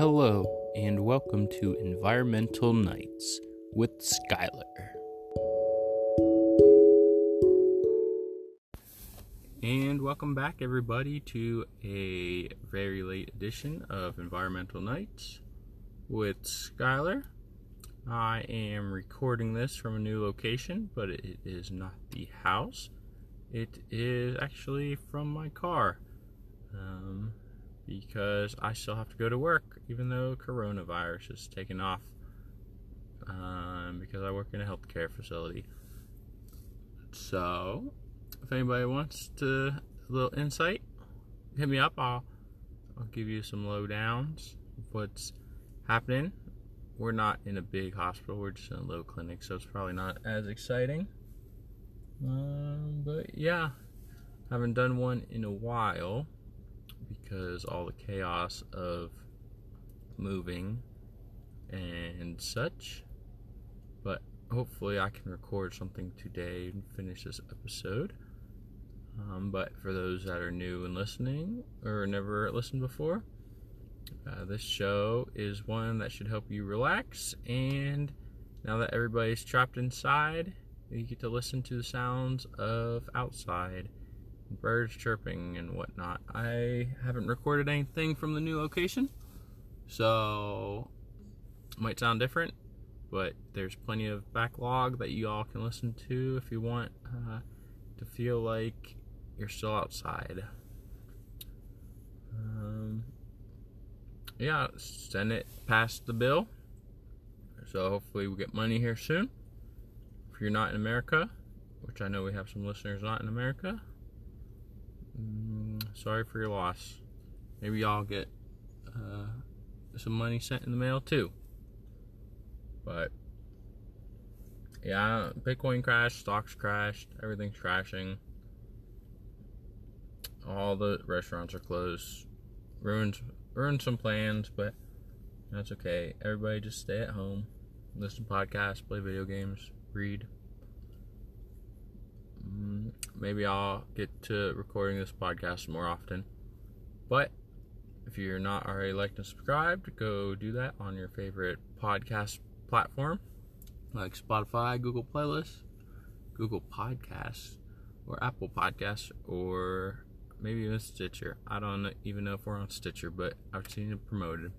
Hello, and welcome to Environmental Nights with Skylar. And welcome back, everybody, to a very late edition of Environmental Nights with Skylar. I am recording this from a new location, but it is not the house. It is actually from my car. Um, because I still have to go to work, even though coronavirus is taken off. Um, because I work in a healthcare facility. So, if anybody wants to a little insight, hit me up. I'll I'll give you some lowdowns of what's happening. We're not in a big hospital. We're just in a little clinic, so it's probably not as exciting. Um, but yeah, haven't done one in a while because all the chaos of moving and such. But hopefully, I can record something today and finish this episode. Um, but for those that are new and listening or never listened before, uh, this show is one that should help you relax. And now that everybody's trapped inside, you get to listen to the sounds of outside birds chirping and whatnot. I haven't recorded anything from the new location, so might sound different, but there's plenty of backlog that you all can listen to if you want uh, to feel like you're still outside. Um, yeah, send it past the bill. So hopefully we get money here soon. If you're not in America, which I know we have some listeners not in America, Mm, sorry for your loss. Maybe y'all get uh, some money sent in the mail too. But yeah, Bitcoin crashed, stocks crashed, everything's crashing. All the restaurants are closed. Ruined ruined some plans, but that's okay. Everybody just stay at home, listen to podcasts, play video games, read. Mm, maybe I'll get to recording this podcast more often. But if you're not already liked and subscribed, go do that on your favorite podcast platform like Spotify, Google Playlists, Google Podcasts, or Apple Podcasts, or maybe even Stitcher. I don't even know if we're on Stitcher, but I've seen it promoted.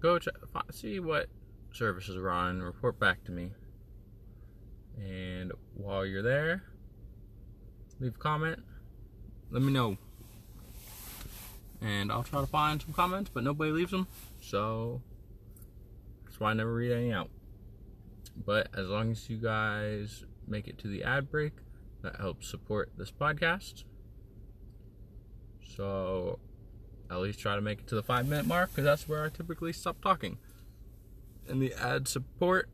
Go check, see what services are on, report back to me. And while you're there, leave a comment. Let me know. And I'll try to find some comments, but nobody leaves them. So that's why I never read any out. But as long as you guys make it to the ad break, that helps support this podcast. So at least try to make it to the five minute mark because that's where I typically stop talking. And the ad support.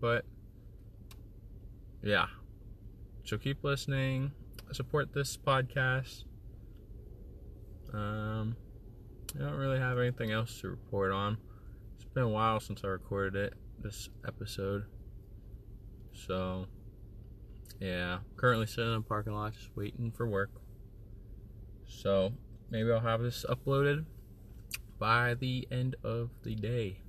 But yeah. So keep listening. Support this podcast. Um, I don't really have anything else to report on. It's been a while since I recorded it, this episode. So, yeah, currently sitting in a parking lot just waiting for work. So, maybe I'll have this uploaded by the end of the day.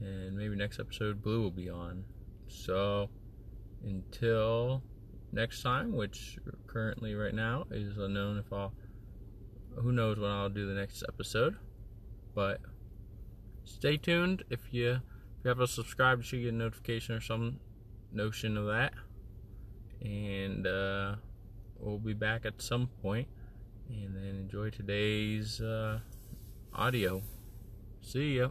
And maybe next episode, Blue will be on. So, until next time, which currently right now is unknown if I'll, who knows when I'll do the next episode. But stay tuned. If you if you have a subscribe, you get a notification or some notion of that. And uh, we'll be back at some point. And then enjoy today's uh, audio. See ya.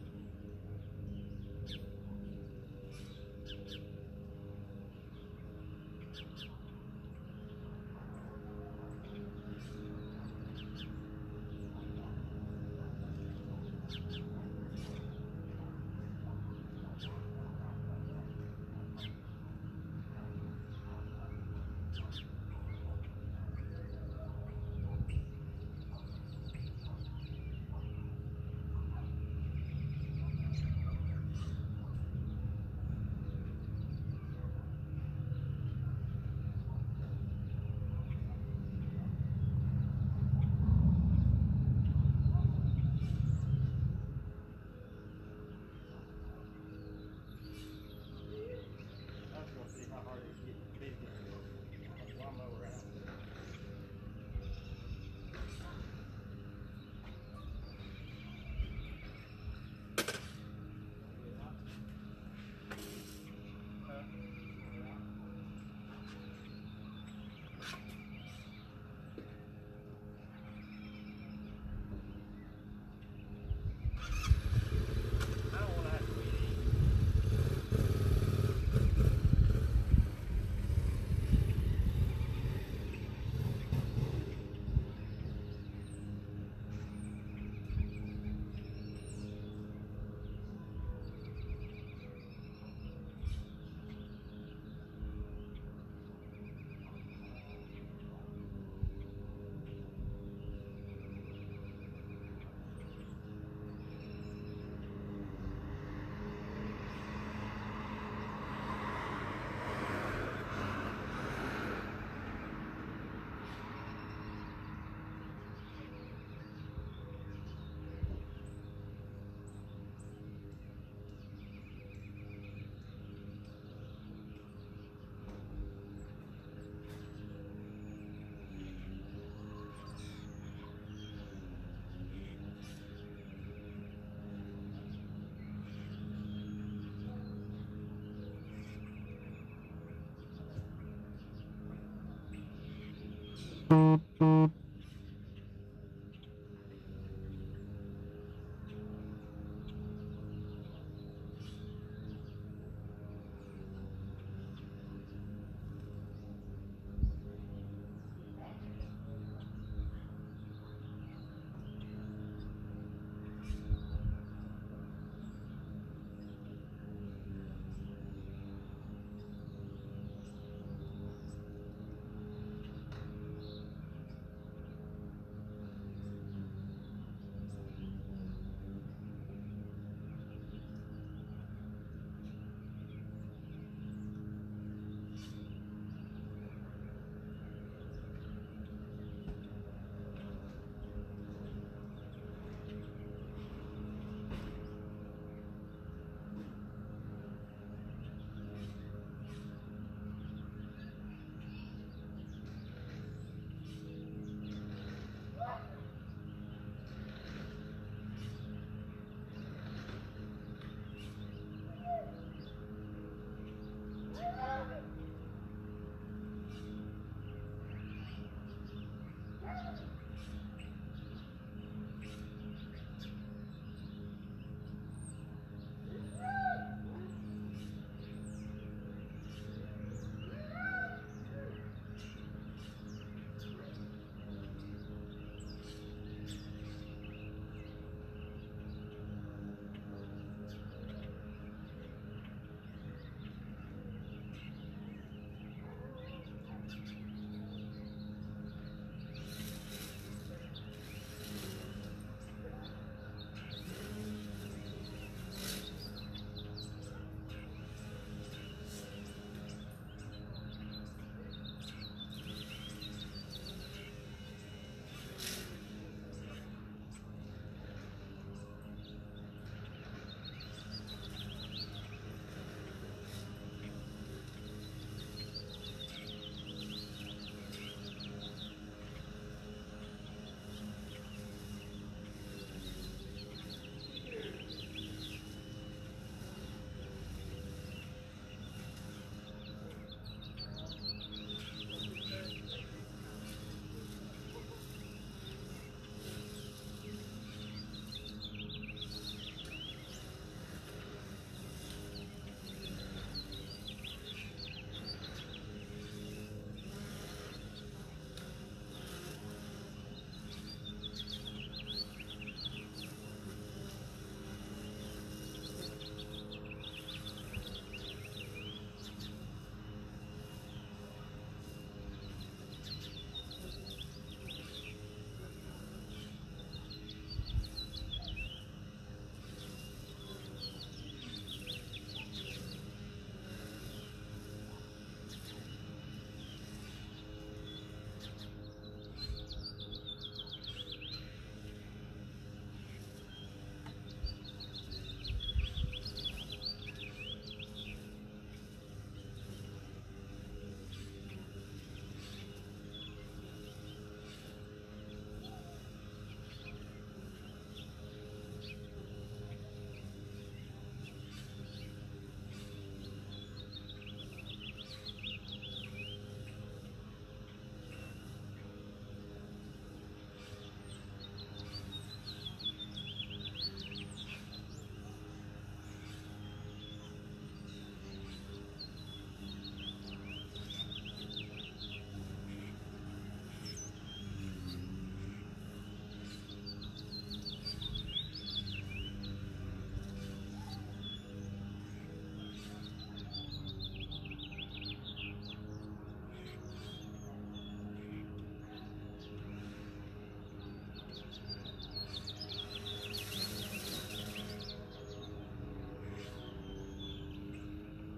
Boop, boop.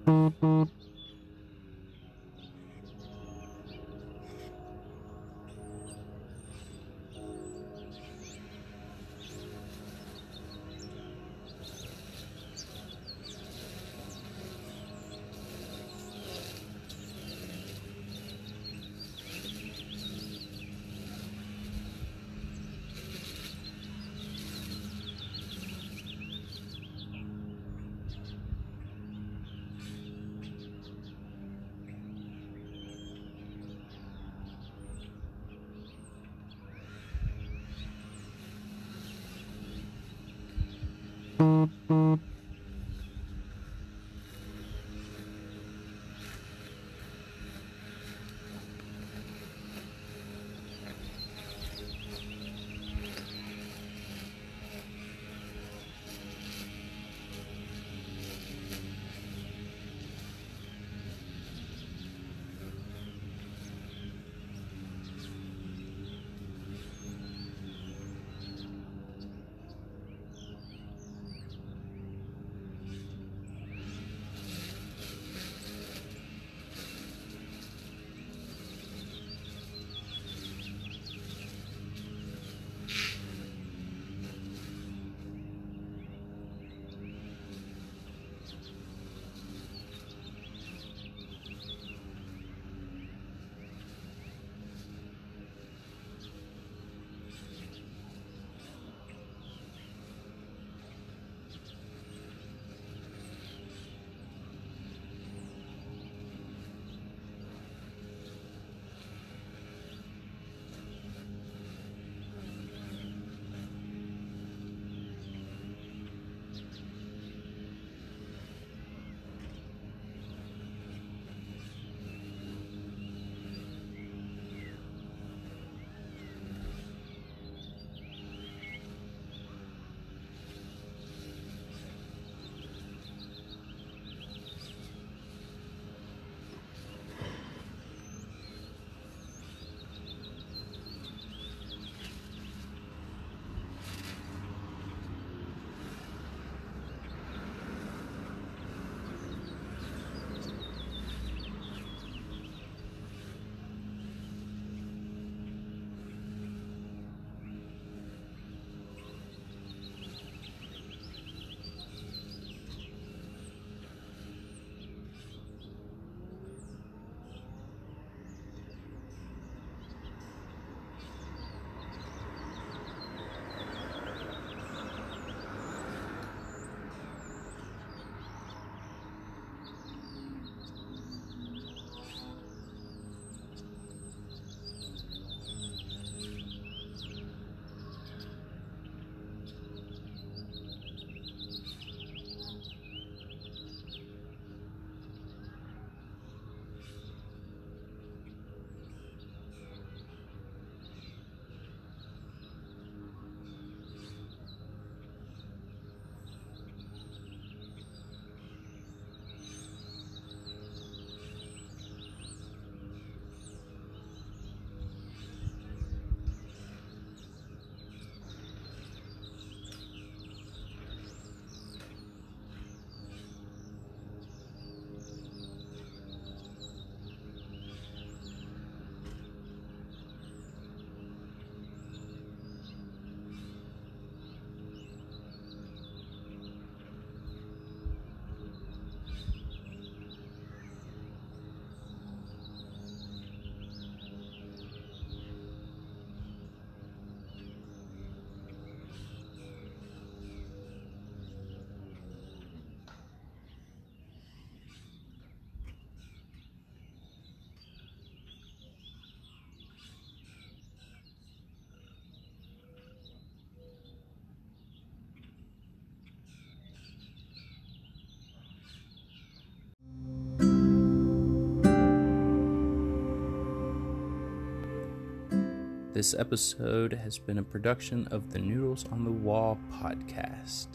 Mm-hmm. This episode has been a production of the Noodles on the Wall podcast.